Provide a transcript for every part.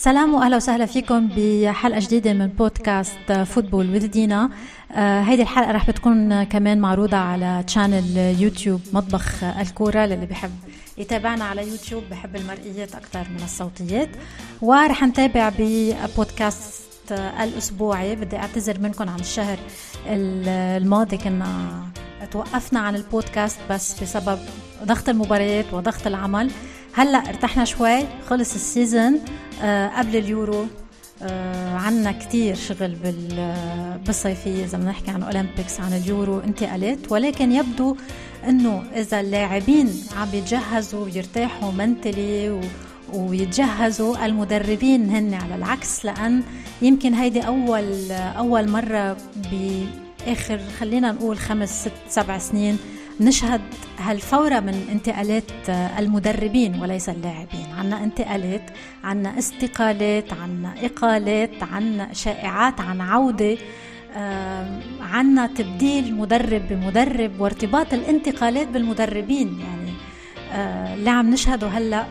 سلام وأهلا وسهلا فيكم بحلقة جديدة من بودكاست football with Dina آه هيدي الحلقة رح بتكون كمان معروضة على channel يوتيوب مطبخ الكورة. للي بحب يتابعنا على يوتيوب بحب المرئيات أكثر من الصوتيات. ورح نتابع ببودكاست الأسبوعي. بدي أعتذر منكم عن الشهر الماضي. كنا توقفنا عن البودكاست بس بسبب ضغط المباريات وضغط العمل. هلأ ارتحنا شوي. خلص ال season قبل اليورو آه عنا كتير شغل بالصيفية إذا بدنا نحكي عن Olympics عن اليورو انتقالات. ولكن يبدو إنه إذا اللاعبين عم يتجهزوا ويرتاحوا mentally ويتجهزوا المدربين هن على العكس. لأن يمكن هيدي أول أول مرة بآخر خلينا نقول خمس ست سبع سنين نشهد هالفورة من انتقالات المدربين وليس اللاعبين. عنا انتقالات عنا استقالات عنا إقالات عنا شائعات عن عودة عنا تبديل مدرب بمدرب وارتباط الانتقالات بالمدربين. يعني آه، اللي عم نشهده هلأ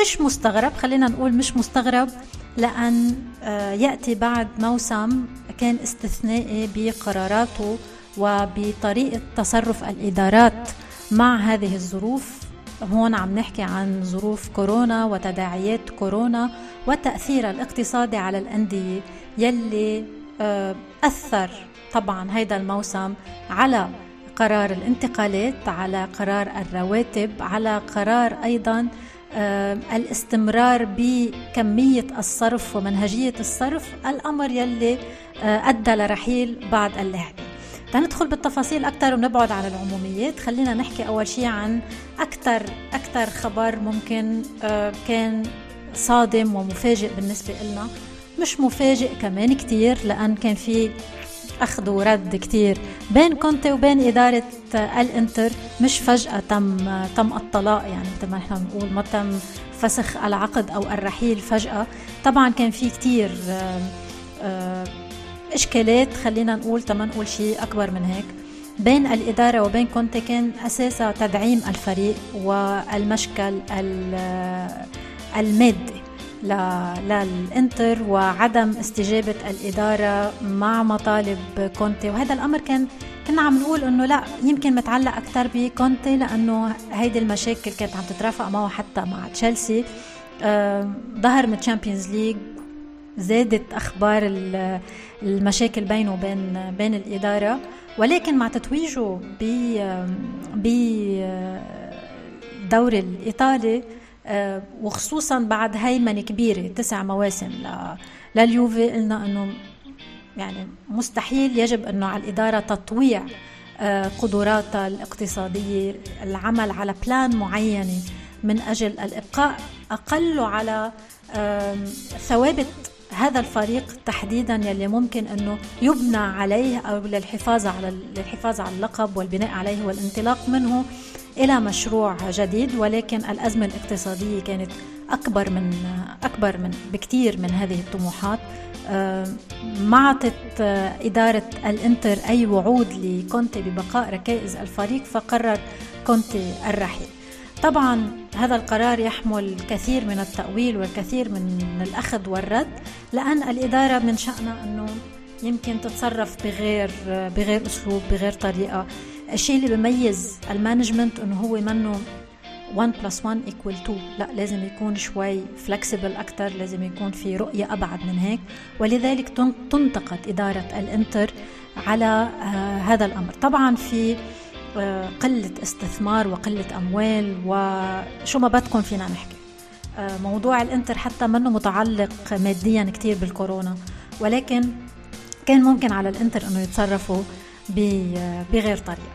مش مستغرب خلينا نقول مش مستغرب لأن آه، يأتي بعد موسم كان استثنائي بقراراته وبطريقة تصرف الإدارات مع هذه الظروف. هون عم نحكي عن ظروف كورونا وتداعيات كورونا والتأثير الاقتصادي على الأندية يلي آه، أثر طبعا هيدا الموسم على قرار الانتقالات على قرار الرواتب على قرار أيضا آه، الاستمرار بكمية الصرف ومنهجية الصرف الأمر يلي آه، أدى لرحيل بعض اللاعبين تندخل بالتفاصيل أكثر ونبعد عن العموميات. خلينا نحكي أول شيء عن أكثر أكثر خبر ممكن آه، كان صادم ومفاجئ بالنسبة لنا مش مفاجئ كمان كتير لأن كان في أخذ ورد كتير بين كونتي وبين إدارة الانتر مش فجأة تم تم الطلاق يعني مثل ما نحن بنقول ما تم فسخ العقد أو الرحيل فجأة. طبعا كان في كتير آه، آه، إشكالات خلينا نقول تما نقول شيء أكبر من هيك. بين الإدارة وبين كونتي كان أساسها تدعيم الفريق والمشكل المادي للإنتر وعدم استجابة الإدارة مع مطالب كونتي. وهذا الأمر كان كنا عم نقول إنه لا يمكن متعلق أكثر بكونتي لأنه هيدي المشاكل كانت عم تترافق معه حتى مع تشيلسي. ظهر من Champions League زادت أخبار المشاكل بينه وبين بين الإدارة. ولكن مع تتويجه ب بالدوري الايطالي آه، وخصوصا بعد هيمنة كبيرة تسع مواسم لليوفي قلنا إنه يعني مستحيل يجب إنه على الإدارة تطويع آه، قدراتها الاقتصادية العمل على بلان معينة من أجل الإبقاء أقل على ثوابت هذا الفريق تحديدا يلي ممكن إنه يبنى عليه أو للحفاظ على للحفاظ على اللقب والبناء عليه والانطلاق منه إلى مشروع جديد ولكن الأزمة الاقتصادية كانت أكبر من أكبر من بكثير من هذه الطموحات. ما اعطت إدارة الإنتر أي وعود لكونتي ببقاء ركائز الفريق فقرر كونتي الرحيل. طبعا هذا القرار يحمل الكثير من التأويل والكثير من الأخذ والرد لأن الإدارة من شأنها أنه يمكن تتصرف بغير بغير أسلوب بغير طريقة. الشيء اللي بيميز ال management أنه هو منه 1 plus 1 equal 2 لا لازم يكون شوي flexible أكثر لازم يكون في رؤية أبعد من هيك. ولذلك تنتقد إدارة الإنتر على آه هذا الأمر. طبعا في قلة استثمار وقلة أموال وشو ما بدكم فينا نحكي. آه، موضوع الإنتر حتى منه متعلق ماديا كتير بالكورونا ولكن كان ممكن على الإنتر إنه يتصرفوا بغير طريقة.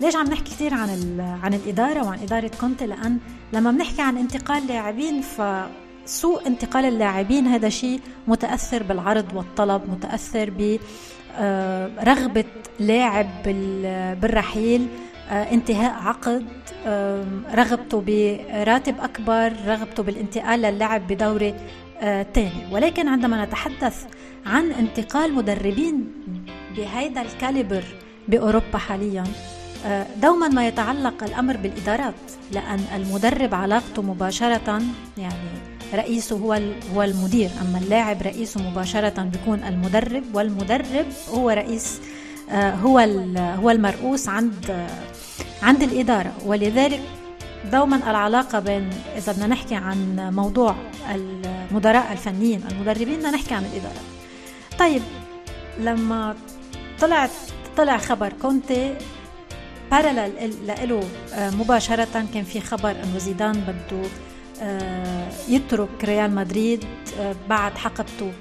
ليش عم نحكي كثير عن عن الإدارة وعن إدارة كونتي؟ لأن لما بنحكي عن انتقال لاعبين فسوء انتقال اللاعبين هذا شيء متأثر بالعرض والطلب متأثر آه، رغبة لاعب بالرحيل آه، انتهاء عقد رغبته براتب أكبر رغبته بالانتقال للعب بدوري ثاني آه، ولكن عندما نتحدث عن انتقال مدربين بهيدا الكاليبر بأوروبا حاليا آه، دوما ما يتعلق الأمر بالإدارات لأن المدرب علاقته مباشرة يعني رئيسه هو هو المدير أما اللاعب رئيسه مباشرة بيكون المدرب والمدرب هو رئيس آه، هو هو المرؤوس عند عند الإدارة. ولذلك دوما العلاقة بين إذا بدنا نحكي عن موضوع المدراء الفنيين المدربين بدنا نحكي عن الإدارة. طيب لما طلعت طلع خبر كونتي بارلل له آه، مباشرة كان في خبر إنه زيدان بده آه، يترك ريال مدريد آه، بعد حقبته.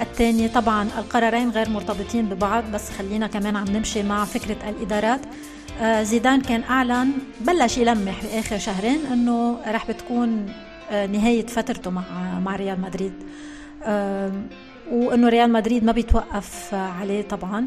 الثانية طبعا القرارين غير مرتبطين ببعض بس خلينا كمان عم نمشي مع فكرة الإدارات. زيدان كان أعلن بلش يلمح بآخر شهرين أنه رح بتكون نهاية فترته مع مع ريال مدريد. وأنه ريال مدريد ما بيتوقف عليه طبعا.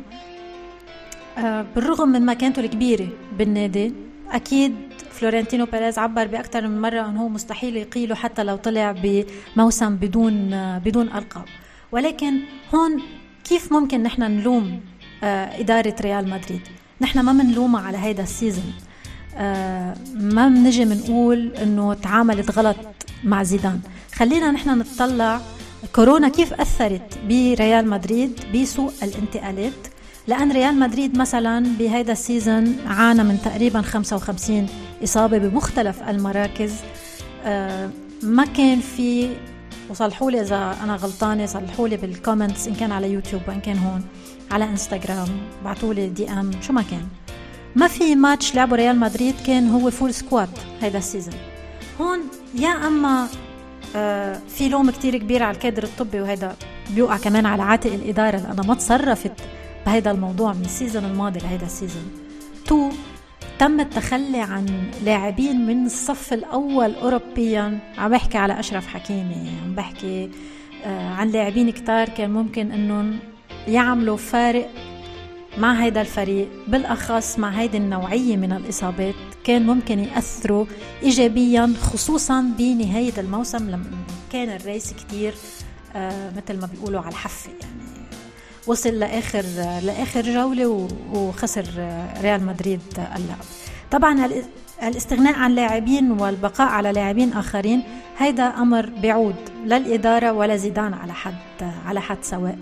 بالرغم من مكانته الكبيرة بالنادي أكيد فلورنتينو بيريز عبر بأكثر من مرة أنه مستحيل يقيله حتى لو طلع بموسم بدون آه، بدون ألقاب. ولكن هون كيف ممكن نحن نلوم آه، إدارة ريال مدريد؟ نحن ما بنلومها على هيدا ال season ما بنجي بنقول إنه تعاملت غلط مع زيدان. خلينا نحن نتطلع كورونا كيف أثرت بريال مدريد بسوق الانتقالات. لأن ريال مدريد مثلا بهيدا ال season عانى من تقريبا 55 إصابة بمختلف المراكز. آه، ما كان في وصلحوا لي إذا أنا غلطانة صلحوا لي بال comments إن كان على يوتيوب وإن كان هون على إنستغرام بعتوا لي DM شو ما كان. ما في ماتش لعبه ريال مدريد كان هو full squad هيدا ال season هون يا أما آه في لوم كتير كبير على الكادر الطبي وهذا بيوقع كمان على عاتق الإدارة لأنها ما تصرفت بهيدا الموضوع من ال season الماضي لهيدا ال season تو تم التخلي عن لاعبين من الصف الأول اوروبيا. عم بحكي على أشرف حكيمي عم بحكي آه، عن لاعبين كتار كان ممكن إنهم يعملوا فارق مع هيدا الفريق. بالأخص مع هيدي النوعية من الإصابات كان ممكن يأثروا ايجابيا خصوصا بنهاية الموسم لما كان الريس كتير آه، مثل ما بيقولوا على الحفة يعني. وصل لآخر لآخر جولة وخسر ريال مدريد اللعب طبعا الاستغناء عن لاعبين والبقاء على لاعبين آخرين هيدا أمر بيعود لا الإدارة ولا زيدان على حد على حد سواء.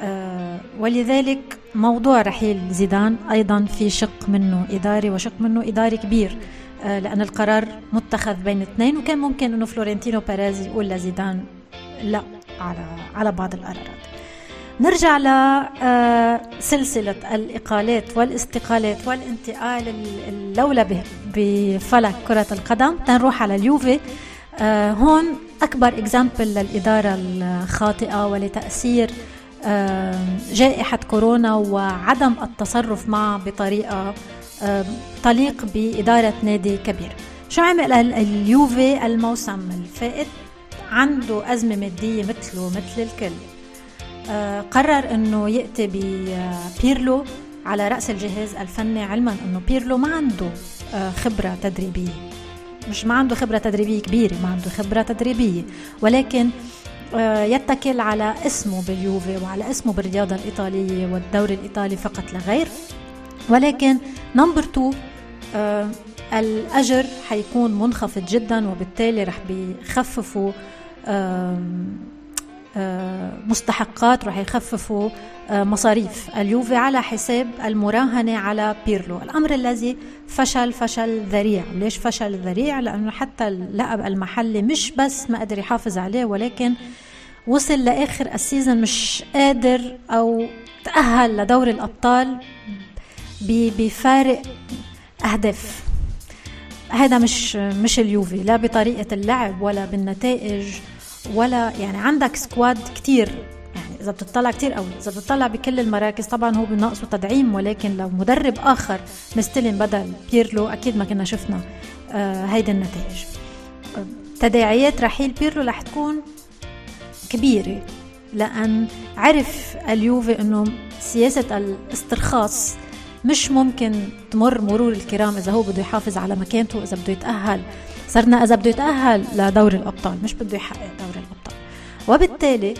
آه، ولذلك موضوع رحيل زيدان أيضا في شق منه إداري وشق منه إداري كبير. آه، لأن القرار متخذ بين اثنين وكان ممكن إنه فلورنتينو بيريز يقول لزيدان لا على على بعض القرارات. نرجع لسلسلة آه، الإقالات والاستقالات والانتقال اللولبة بفلك كرة القدم. تنروح على اليوفي. آه، هون أكبر example للإدارة الخاطئة ولتأثير آه، جائحة كورونا وعدم التصرف معه بطريقة تليق بإدارة نادي كبير. شو عمل اليوفي الموسم الفائت؟ عنده أزمة مادية مثله مثل الكل. قرر إنه يأتي ببيرلو على رأس الجهاز الفني علما إنه بيرلو ما عنده آه، خبرة تدريبية. مش ما عنده خبرة تدريبية كبيرة ما عنده خبرة تدريبية. ولكن آه، يتكل على اسمه باليوفي وعلى اسمه بالرياضة الإيطالية والدوري الإيطالي فقط لا غير. ولكن number 2 الأجر حيكون منخفض جدا وبالتالي رح بيخففوا مستحقات راح يخففوا آه، مصاريف. اليوفي على حساب المراهنة على بيرلو. الأمر الذي فشل فشل ذريع. ليش فشل ذريع؟ لأنه حتى اللقب المحلي مش بس ما قدر يحافظ عليه ولكن وصل لآخر ال season مش قادر أو تأهل لدور الأبطال بفارق أهداف. هذا مش مش اليوفي لا بطريقة اللعب ولا بالنتائج ولا يعني عندك squad كتير. يعني إذا بتطلع كتير قوي إذا بتطلع بكل المراكز طبعا هو بناقصه تدعيم ولكن لو مدرب آخر مستلم بدل بيرلو أكيد ما كنا شفنا آه هيدي النتائج. تداعيات رحيل بيرلو رح تكون كبيرة لأن عرف اليوفي إنه سياسة الاسترخاص مش ممكن تمر مرور الكرام إذا هو بده يحافظ على مكانته إذا بده يتأهل. صرنا إذا بده يتأهل لدور الأبطال مش بده يحقق. وبالتالي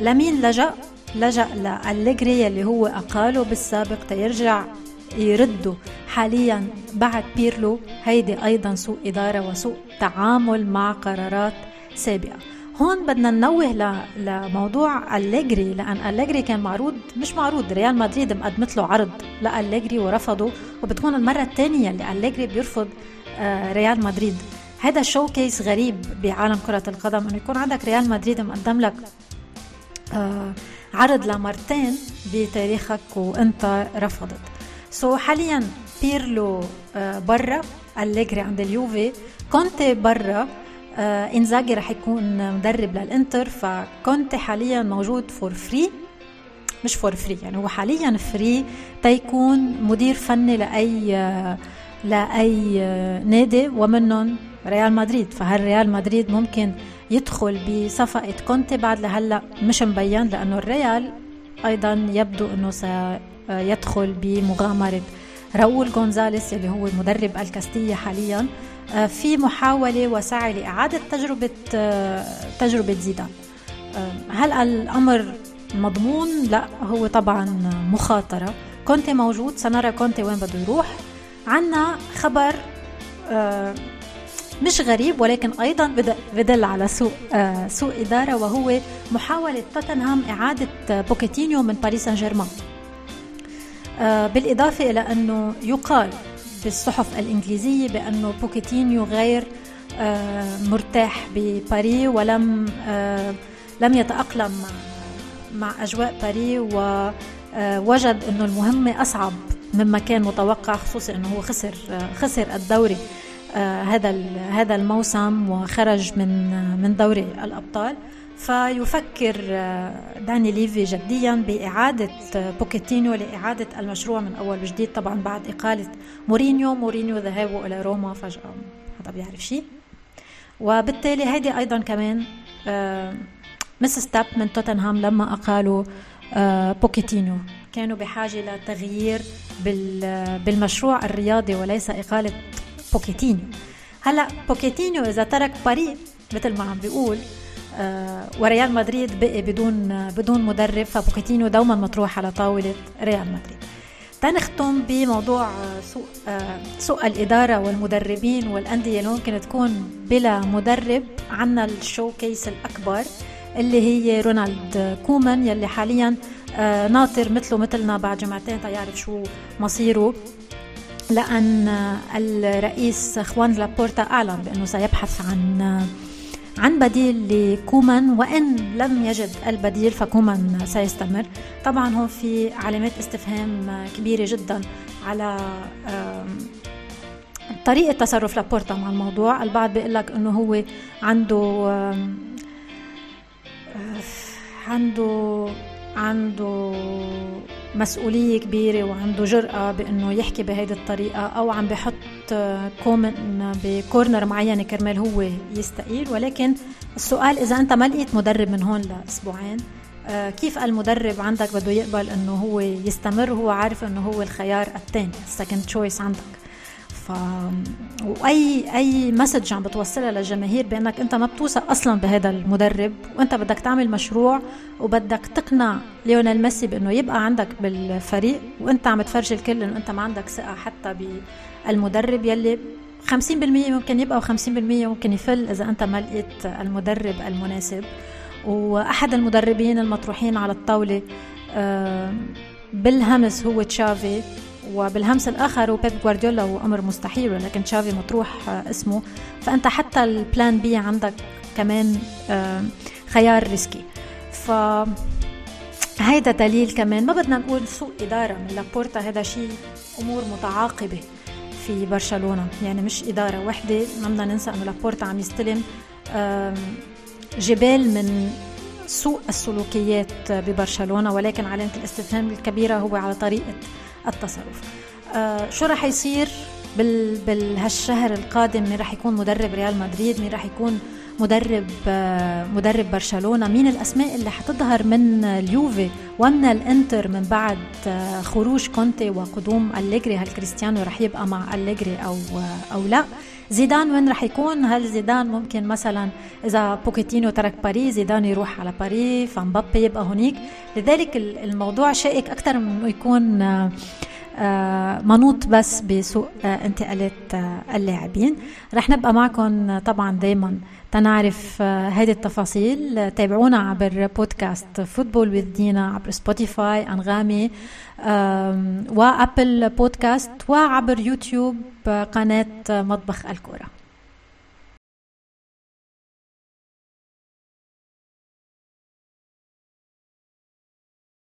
لمين لجأ لجأ لأليجري اللي هو أقاله بالسابق تيرجع يردوا حاليا بعد بيرلو. هيدي أيضا سوء إدارة وسوء تعامل مع قرارات سابقة. هون بدنا ننوه لموضوع أليجري لأن أليجري كان معروض مش معروض ريال مدريد مقدمت له عرض لأليجري ورفضه. وبتكون المرة الثانية اللي أليجري بيرفض آه، ريال مدريد. هذا showcase غريب بعالم كرة القدم إنه يكون عندك ريال مدريد مقدم لك آه عرض لمرتين بتاريخك وأنت رفضت. so حاليا بيرلو آه برا أليجري عند اليوفي. كونتي برا آه إنزاجي رح يكون مدرب للإنتر فكونتي حاليا موجود for free مش for free يعني هو حاليا free تيكون مدير فني لأي لأي نادي ومنهم ريال مدريد. فهل ريال مدريد ممكن يدخل بصفقة كونتي بعد لهلأ؟ مش مبين لأنه الريال أيضا يبدو أنه سيدخل بمغامرة. راؤول غونزاليس اللي هو مدرب الكاستيا حاليا آه، في محاولة وسعي لإعادة تجربة آه، تجربة زيدان. آه، هل الأمر مضمون؟ لا هو طبعا مخاطرة. كونتي موجود سنرى كونتي وين بده يروح. عنا خبر مش غريب ولكن أيضا بدل على سوء آه سوء إدارة وهو محاولة توتنهام إعادة بوكيتينيو من باريس سان جيرمان آه بالإضافة إلى أنه يقال بالصحف الإنجليزية بأنه بوكيتينيو غير آه مرتاح بباري ولم لم يتأقلم مع مع أجواء باري ووجد أنه المهمة أصعب مما كان متوقع خصوصا أنه هو خسر خسر الدوري. هذا هذا الموسم وخرج من من دوري الأبطال. فيفكر آه، داني ليفي جديا بإعادة بوكيتينو لإعادة المشروع من أول وجديد طبعا بعد إقالة مورينيو. مورينيو ذهابه إلى روما فجأة هذا بيعرف شيء. وبالتالي هيدي أيضا كمان آه، misstep من توتنهام لما أقالوا بوكيتينو كانوا بحاجة لتغيير بالمشروع الرياضي وليس إقالة بوكيتينيو. هلا بوكيتينيو إذا ترك باري مثل ما عم بيقول آه وريال مدريد بقي بدون بدون مدرب فبوكيتينيو دوما مطروح على طاولة ريال مدريد. تنختم بموضوع سوء آه سوء الإدارة والمدربين والأندية اللي ممكن تكون بلا مدرب عنا ال showcase الأكبر اللي هي رونالد كومان يلي حاليا آه ناطر مثله مثلنا بعد جمعتين تيعرف شو مصيره. لأن الرئيس خوان لابورتا أعلن بأنه سيبحث عن عن بديل لكومان وإن لم يجد البديل فكومان سيستمر. طبعا هون في علامات استفهام كبيرة جدا على طريقة تصرف لابورتا مع الموضوع. البعض بيقول لك إنه هو عنده عنده عنده مسؤولية كبيرة وعنده جرأة بأنه يحكي بهيدي الطريقة أو عم بحط كومن بكورنر معين كرمال هو يستقيل. ولكن السؤال إذا أنت ما لقيت مدرب من هون لأسبوعين آه، كيف المدرب عندك بده يقبل إنه هو يستمر؟ وهو عارف إنه هو الخيار الثاني ال second choice عندك. وأي أي message عم بتوصلها للجماهير بأنك أنت ما بتوثق أصلا بهذا المدرب وأنت بدك تعمل مشروع وبدك تقنع ليونيل ميسي بأنه يبقى عندك بالفريق وأنت عم تفرجي الكل إنه أنت ما عندك ثقة حتى بالمدرب يلي 50% ممكن يبقى و50% ممكن يفل إذا أنت ما لقيت المدرب المناسب. وأحد المدربين المطروحين على الطاولة بالهمس هو تشافي. وبالهمس الآخر وبيب جوارديولا هو أمر مستحيل ولكن تشافي مطروح آه، اسمه. فأنت حتى ال plan B عندك كمان آه، خيار risky. ف هيدا دليل كمان. ما بدنا نقول سوء إدارة من لابورتا هذا شيء أمور متعاقبة في برشلونة. يعني مش إدارة وحدة. ما بدنا ننسى أنه لابورتا عم يستلم جبال من سوء السلوكيات ببرشلونة ولكن علامة الاستفهام الكبيرة هو على طريقة التصرف. آه شو رح يصير بال بالهالشهر القادم؟ مين رح يكون مدرب ريال مدريد؟ مين رح يكون مدرب آه مدرب برشلونة؟ مين الأسماء اللي حتظهر من اليوفي ومن الإنتر من بعد آه خروج كونتي وقدوم أليجري؟ هل كريستيانو رح يبقى مع أليجري آه أو لا؟ زيدان وين رح يكون؟ هل زيدان ممكن مثلا إذا بوكيتينو ترك باريس زيدان يروح على باريس فمبابي يبقى هنيك؟ لذلك الموضوع شائك أكثر من إنه يكون منوط بس بسوق انتقالات اللاعبين. رح نبقى معكم طبعا دايما تنعرف هذه التفاصيل. تابعونا عبر بودكاست Football with Dina عبر سبوتيفاي أنغامي وأبل بودكاست وعبر يوتيوب قناة مطبخ الكورة.